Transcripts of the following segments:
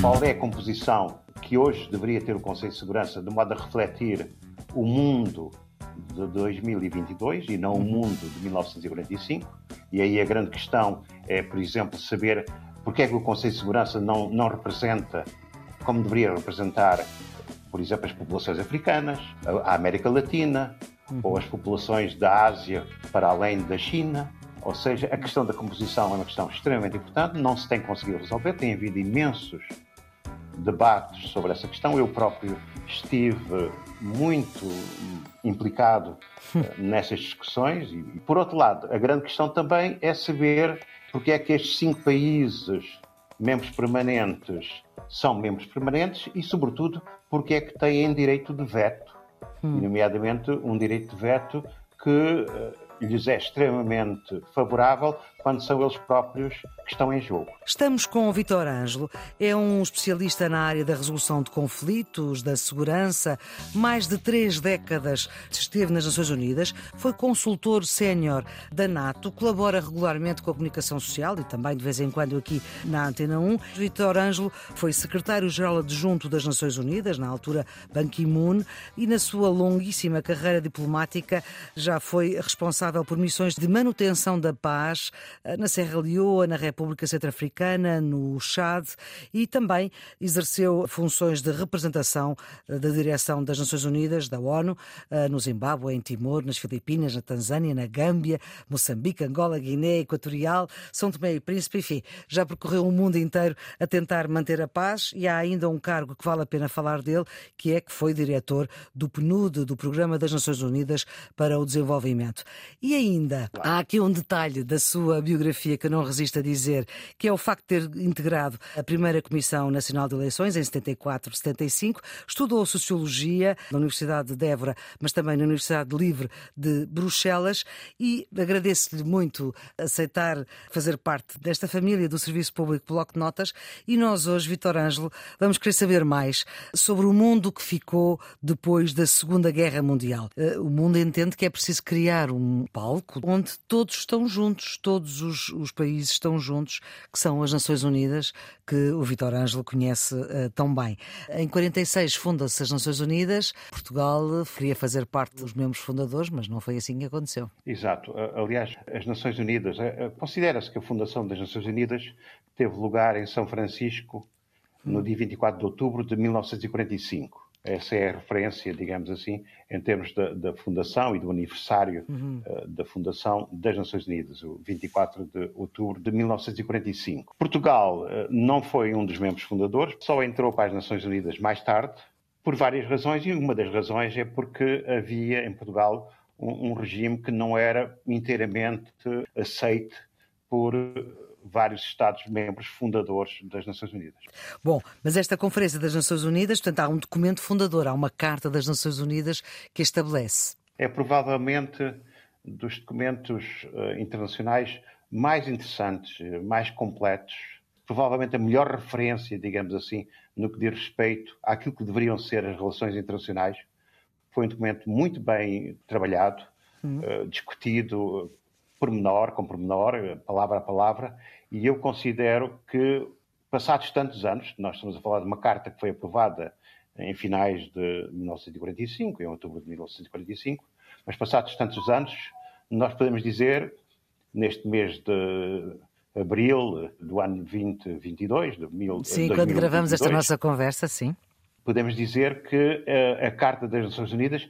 Qual é a composição que hoje deveria ter o Conselho de Segurança de modo a refletir o mundo de 2022 e não o mundo de 1945? E aí a grande questão é, por exemplo, saber porque é que o Conselho de Segurança não, não representa como deveria representar, por exemplo, as populações africanas, a América Latina, uhum. ou as populações da Ásia para além da China. Ou seja, a questão da composição é uma questão extremamente importante, não se tem conseguido resolver, tem havido imensos debates sobre essa questão. Eu próprio estive muito implicado uh, nessas discussões. E, por outro lado, a grande questão também é saber porque é que estes cinco países membros permanentes são membros permanentes e, sobretudo, porque é que têm direito de veto, hum. nomeadamente um direito de veto que uh, lhes é extremamente favorável quando são eles próprios que estão em jogo. Estamos com o Vitor Ângelo, é um especialista na área da resolução de conflitos, da segurança, mais de três décadas esteve nas Nações Unidas, foi consultor sénior da NATO, colabora regularmente com a comunicação social e também de vez em quando aqui na Antena 1. Vitor Ângelo foi secretário-geral adjunto das Nações Unidas, na altura Ban Ki-moon, e na sua longuíssima carreira diplomática já foi responsável por missões de manutenção da paz na Serra Leoa, na República Centro-Africana, no Chad e também exerceu funções de representação eh, da direção das Nações Unidas, da ONU, eh, no Zimbábue, em Timor, nas Filipinas, na Tanzânia, na Gâmbia, Moçambique, Angola, Guiné Equatorial, São Tomé e Príncipe, enfim, já percorreu o mundo inteiro a tentar manter a paz e há ainda um cargo que vale a pena falar dele, que é que foi diretor do PNUD, do Programa das Nações Unidas para o Desenvolvimento. E ainda, há aqui um detalhe da sua biografia que eu não resisto a dizer, que é o facto de ter integrado a primeira Comissão Nacional de Eleições em 74, 75, estudou Sociologia na Universidade de Évora, mas também na Universidade Livre de Bruxelas. E agradeço-lhe muito aceitar fazer parte desta família do Serviço Público Bloco de Notas. E nós hoje, Vitor Ângelo, vamos querer saber mais sobre o mundo que ficou depois da Segunda Guerra Mundial. Eh, o mundo entende que é preciso criar um palco onde todos estão juntos, todos todos os, os, países estão juntos, que são as Nações Unidas, que o Vitor Ângelo conhece uh, tão bem. Em 46 funda-se as Nações Unidas, Portugal queria fazer parte dos membros fundadores, mas não foi assim que aconteceu. Exato. Aliás, as Nações Unidas, eh, eh, considera-se que a fundação das Nações Unidas teve lugar em São Francisco no hum. dia 24 de outubro de 1945. Essa é a referência, digamos assim, em termos da, da fundação e do aniversário uhum. uh, da fundação das Nações Unidas, o 24 de outubro de 1945. Portugal uh, não foi um dos membros fundadores, só entrou para as Nações Unidas mais tarde, por várias razões, e uma das razões é porque havia em Portugal um, um regime que não era inteiramente aceite por vários Estados-membros fundadores das Nações Unidas. Bom, mas esta Conferência das Nações Unidas, portanto, há um documento fundador, há uma Carta das Nações Unidas que estabelece. É provavelmente dos documentos uh, internacionais mais interessantes, mais completos, provavelmente a melhor referência, digamos assim, no que diz respeito àquilo que deveriam ser as relações internacionais. Foi um documento muito bem trabalhado, hum. uh, discutido pormenor com pormenor, palavra a palavra, e eu considero que, passados tantos anos, nós estamos a falar de uma carta que foi aprovada em finais de 1945, em outubro de 1945, mas passados tantos anos, nós podemos dizer, neste mês de abril do ano 2022, de mil, Sim, 2022, quando gravamos esta nossa conversa, sim. Podemos dizer que a, eh, a Carta das Nações Unidas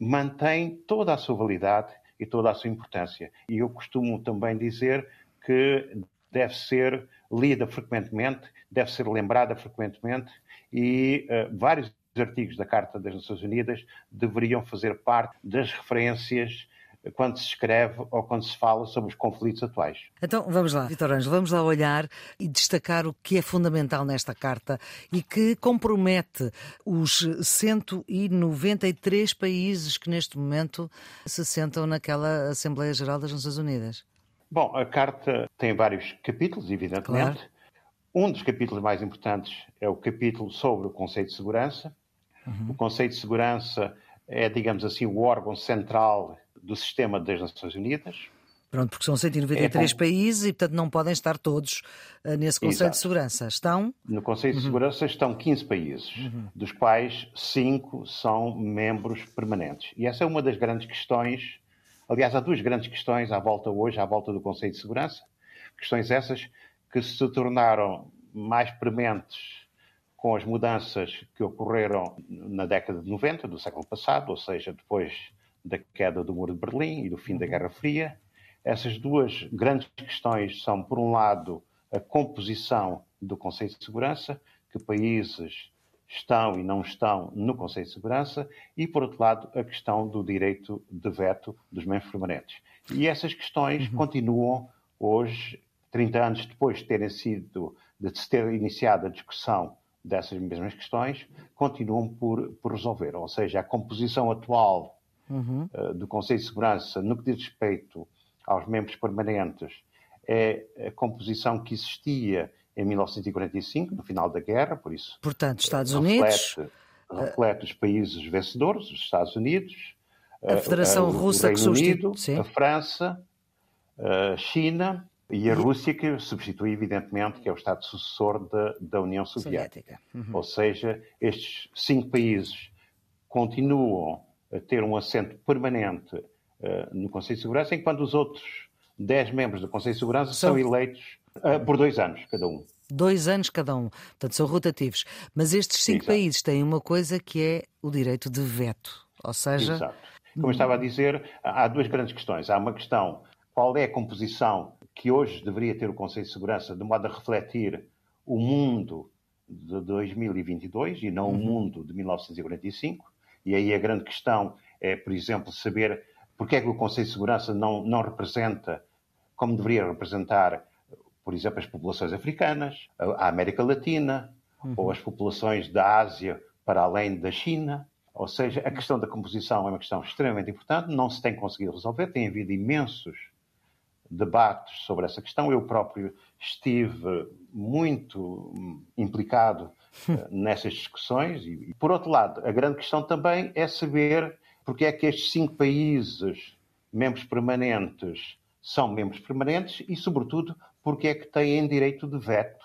mantém toda a sua validade e toda a sua importância. E eu costumo também dizer que deve ser lida frequentemente, deve ser lembrada frequentemente e uh, vários artigos da Carta das Nações Unidas deveriam fazer parte das referências quando se escreve ou quando se fala sobre os conflitos atuais. Então vamos lá, Vitor Anjo, vamos lá olhar e destacar o que é fundamental nesta carta e que compromete os 193 países que neste momento se sentam naquela Assembleia Geral das Nações Unidas. Bom, a carta tem vários capítulos, evidentemente. Claro. Um dos capítulos mais importantes é o capítulo sobre o conceito de segurança. Uhum. O conceito de segurança é, digamos assim, o órgão central do sistema das Nações Unidas. Pronto, porque são 193 é, países e, portanto, não podem estar todos uh, nesse Conselho Exato. de Segurança. Estão? No Conselho uhum. de Segurança estão 15 países, uhum. dos quais 5 são membros permanentes. E essa é uma das grandes questões. Aliás, há duas grandes questões à volta hoje, à volta do Conselho de Segurança. Questões essas que se tornaram mais prementes com as mudanças que ocorreram na década de 90 do século passado, ou seja, depois da queda do Muro de Berlim e do fim da Guerra Fria, essas duas grandes questões são, por um lado, a composição do Conselho de Segurança, que países estão e não estão no Conselho de Segurança, e, por outro lado, a questão do direito de veto dos membros permanentes. E essas questões uhum. continuam hoje, 30 anos depois de terem sido, de se ter iniciado a discussão dessas mesmas questões, continuam por, por resolver. Ou seja, a composição atual uhum. uh, do Conselho de Segurança, no que diz respeito aos membros permanentes é a composição que existia em 1945, no final da guerra, por isso. Portanto, Estados Unidos. Reflete, os países vencedores, os Estados Unidos, a Federação Russa o Reino que Unido, Sim. a França, a China e a Rússia, que substitui, evidentemente, que é o Estado sucessor da, da União Soviética. Uhum. Ou seja, estes cinco países continuam a ter um assento permanente uh, no Conselho de Segurança, enquanto os outros 10 membros do Conselho de Segurança são, são eleitos uh, por dois anos cada um. Dois anos cada um, portanto são rotativos. Mas estes cinco Exato. países têm uma coisa que é o direito de veto, ou seja... Exato. Como eu estava a dizer, há duas grandes questões. Há uma questão, qual é a composição que hoje deveria ter o Conselho de Segurança de modo a refletir o mundo de 2022 e não uhum. o mundo de 1945. E aí a grande questão é, por exemplo, saber porque é que o Conselho de Segurança não, não representa, como deveria representar, por exemplo, as populações africanas, a América Latina, uhum. ou as populações da Ásia para além da China. Ou seja, a questão da composição é uma questão extremamente importante, não se tem conseguido resolver, tem havido imensos debates sobre essa questão. Eu próprio estive muito implicado uh, nessas discussões. E, por outro lado, a grande questão também é saber porque é que estes cinco países membros permanentes são membros permanentes e, sobretudo, porque é que têm direito de veto,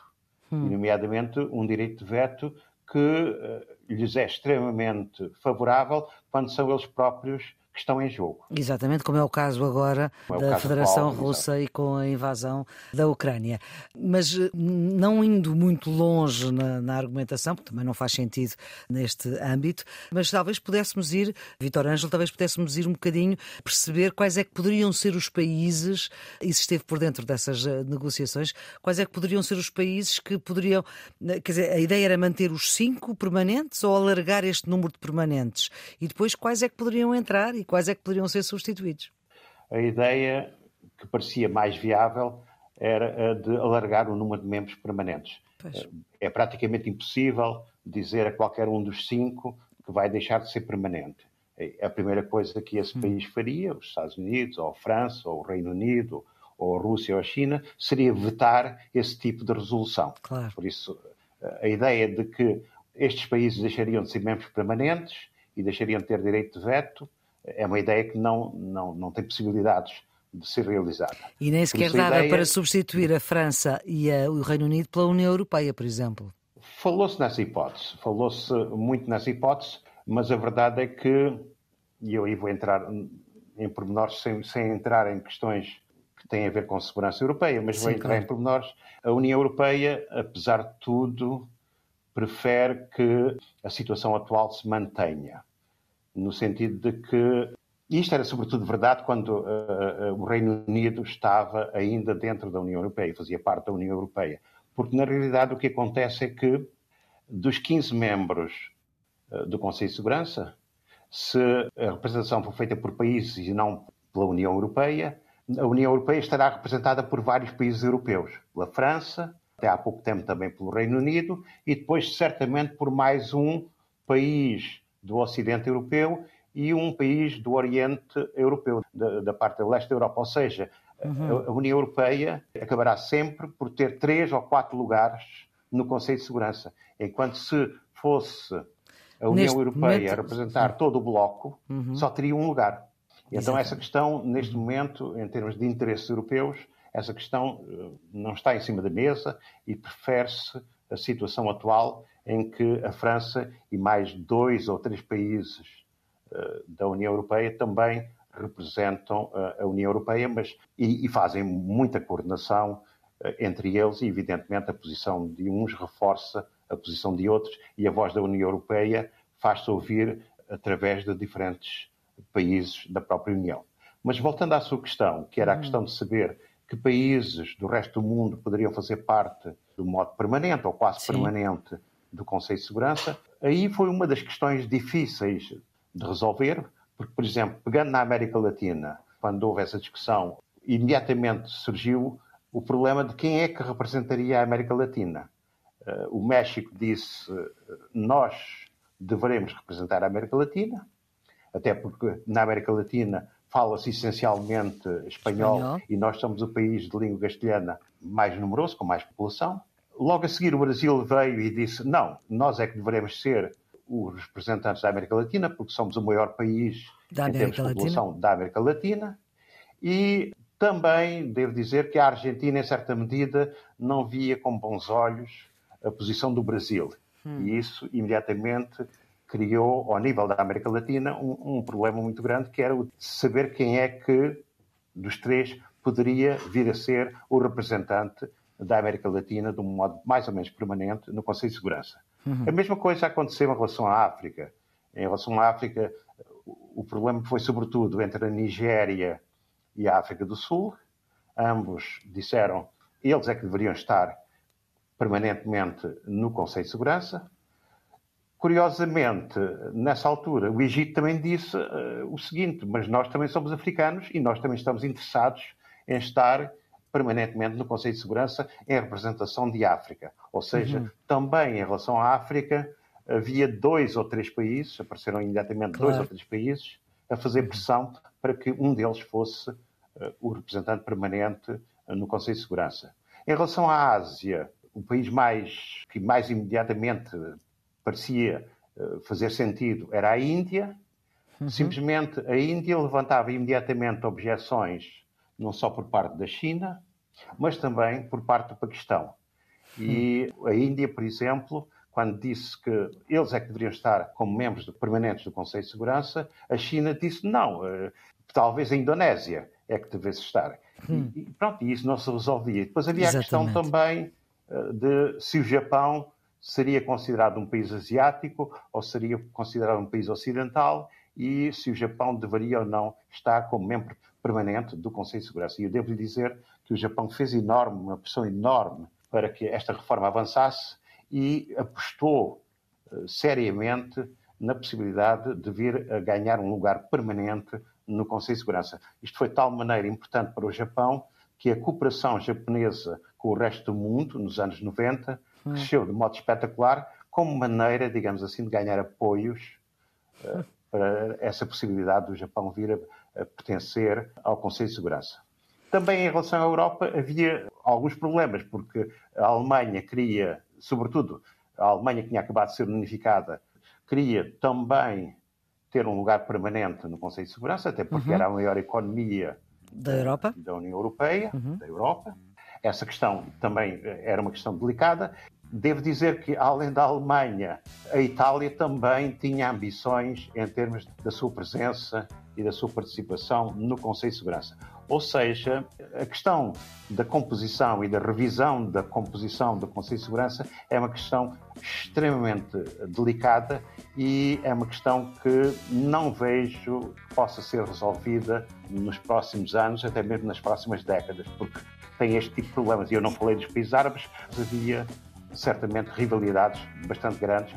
hum. nomeadamente um direito de veto que uh, lhes é extremamente favorável quando são eles próprios que estão em jogo. Exatamente, como é o caso agora é da caso Federação atual, Russa exatamente. e com a invasão da Ucrânia. Mas não indo muito longe na, na, argumentação, porque também não faz sentido neste âmbito, mas talvez pudéssemos ir, Vitor Ângelo, talvez pudéssemos ir um bocadinho perceber quais é que poderiam ser os países, e se esteve por dentro dessas eh, negociações, quais é que poderiam ser os países que poderiam, eh, quer dizer, a ideia era manter os cinco permanentes ou alargar este número de permanentes? E depois quais é que poderiam entrar e quais é que poderiam ser substituídos? A ideia que parecia mais viável era a de alargar o número de membros permanentes. Pois. É praticamente impossível dizer a qualquer um dos cinco que vai deixar de ser permanente. É a primeira coisa que esse hum. país faria, os Estados Unidos, ou a França, ou o Reino Unido, ou a Rússia ou a China, seria vetar esse tipo de resolução. Claro. Por isso, a ideia de que estes países deixariam de ser membros permanentes e deixariam de ter direito de veto é uma ideia que não, não, não tem possibilidades de ser realizada. E nem sequer dava ideia... para substituir a França e a, o Reino Unido pela União Europeia, por exemplo. Falou-se nessa hipótese, falou-se muito nessa hipótese, mas a verdade é que, e eu aí vou entrar em pormenores sem, sem entrar em questões que têm a ver com segurança europeia, mas Sim, vou entrar claro. em pormenores. A União Europeia, apesar de tudo, prefere que a situação atual se mantenha no sentido de que isto era sobretudo verdade quando uh, o Reino Unido estava ainda dentro da União Europeia, fazia parte da União Europeia. Porque, na realidade, o que acontece é que, dos 15 membros uh, do Conselho de Segurança, se a representação for feita por países e não pela União Europeia, a União Europeia estará representada por vários países europeus, pela França, até há pouco tempo também pelo Reino Unido, e depois, certamente, por mais um país do Ocidente Europeu e um país do Oriente Europeu, da, da parte do leste da Europa. Ou seja, uhum. a, a União Europeia acabará sempre por ter três ou quatro lugares no Conselho de Segurança, enquanto se fosse a União Neste Europeia momento... a representar todo o bloco, uhum. só teria um lugar. Então essa questão, neste momento, em termos de interesses europeus, essa questão eh, não está em cima da mesa e prefere-se a situação atual em que a França e mais dois ou três países uh, da União Europeia também representam uh, a União Europeia, mas e, e fazem muita coordenação entre eles e, evidentemente, a posição de uns reforça a posição de outros e a voz da União Europeia faz-se ouvir através de diferentes países da própria União. Mas voltando à sua questão, que era a hum. questão de saber que países do resto do mundo poderiam fazer parte do modo permanente ou quase Sim. permanente do Conselho de Segurança, aí foi uma das questões difíceis de resolver, porque, por exemplo, pegando na América Latina, quando houve essa discussão, imediatamente surgiu o problema de quem é que representaria a América Latina. Uh, o México disse: uh, nós devemos representar a América Latina, até porque na América Latina fala-se essencialmente espanhol, espanhol, e nós somos o país de língua castelhana mais numeroso, com mais população. Logo a seguir, o Brasil veio e disse: não, nós é que devemos ser os representantes da América Latina, porque somos o maior país da em termos de população Latina. da América Latina. E também devo dizer que a Argentina, em certa medida, não via com bons olhos a posição do Brasil. Hum. E isso imediatamente criou, ao nível da América Latina, um, um, problema muito grande, que era o de saber quem é que, dos três, poderia vir a ser o representante da América Latina de um modo mais ou menos permanente no Conselho de Segurança. Uhum. A mesma coisa aconteceu em relação à África. Em relação à África, o problema foi sobretudo entre a Nigéria e a África do Sul. Ambos disseram eles é que deveriam estar permanentemente no Conselho de Segurança. Curiosamente, nessa altura, o Egito também disse uh, o seguinte: mas nós também somos africanos e nós também estamos interessados em estar permanentemente no Conselho de Segurança em representação de África. Ou seja, uhum. também em relação à África, havia dois ou três países, apareceram imediatamente claro. dois ou três países, a fazer pressão para que um deles fosse uh, o representante permanente uh, no Conselho de Segurança. Em relação à Ásia, o país mais que mais imediatamente parecia uh, fazer sentido era a Índia. Uhum. Simplesmente a Índia levantava imediatamente objeções, não só por parte da China, mas também por parte do Paquistão. E uhum. a Índia, por exemplo, quando disse que eles é que deveriam estar como membros permanentes do Conselho de Segurança, a China disse não, uh, talvez a Indonésia é que devesse estar. Hum. E, pronto, e isso não se resolvia. Depois havia Exatamente. a questão também uh, de se o Japão seria considerado um país asiático ou seria considerado um país ocidental e se o Japão deveria ou não estar como membro permanente do Conselho de Segurança. E eu devo lhe dizer que o Japão fez enorme, uma pressão enorme para que esta reforma avançasse e apostou uh, seriamente na possibilidade de vir a ganhar um lugar permanente no Conselho de Segurança. Isto foi de tal maneira importante para o Japão que a cooperação japonesa com o resto do mundo, nos anos 90, hum. cresceu de modo espetacular, como maneira, digamos assim, de ganhar apoios uh, para essa possibilidade do Japão vir a, a pertencer ao Conselho de Segurança. Também em relação à Europa havia alguns problemas, porque a Alemanha queria, sobretudo a Alemanha que tinha acabado de ser unificada, queria também ter um lugar permanente no Conselho de Segurança, até porque uhum. era a maior economia da Europa, da União Europeia, uhum. da Europa. Essa questão também eh, era uma questão delicada. Devo dizer que, além da Alemanha, a Itália também tinha ambições em termos da sua presença e da sua participação no Conselho de Segurança. Ou seja, a questão da composição e da revisão da composição do Conselho de Segurança é uma questão extremamente delicada e é uma questão que não vejo que possa ser resolvida nos próximos anos, até mesmo nas próximas décadas, porque tem este tipo de problemas. E eu não falei dos países árabes, mas havia certamente rivalidades bastante grandes.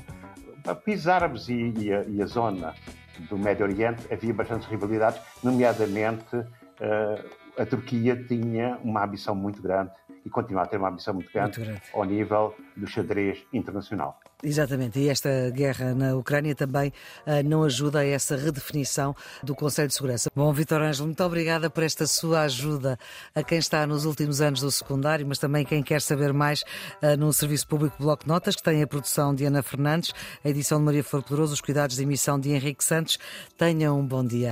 Países árabes e, e, a, e a zona do Médio Oriente havia bastantes rivalidades, nomeadamente uh, a Turquia tinha uma ambição muito grande e continua a ter uma ambição muito grande, muito grande. ao nível do xadrez internacional. Exatamente, e esta guerra na Ucrânia também uh, não ajuda a essa redefinição do Conselho de Segurança. Bom, Vitor Ângelo, muito obrigada por esta sua ajuda a quem está nos últimos anos do secundário, mas também quem quer saber mais uh, no Serviço Público Bloco Notas, que tem a produção de Ana Fernandes, a edição de Maria Flor Poderoso, os cuidados de emissão de Henrique Santos. Tenham um bom dia.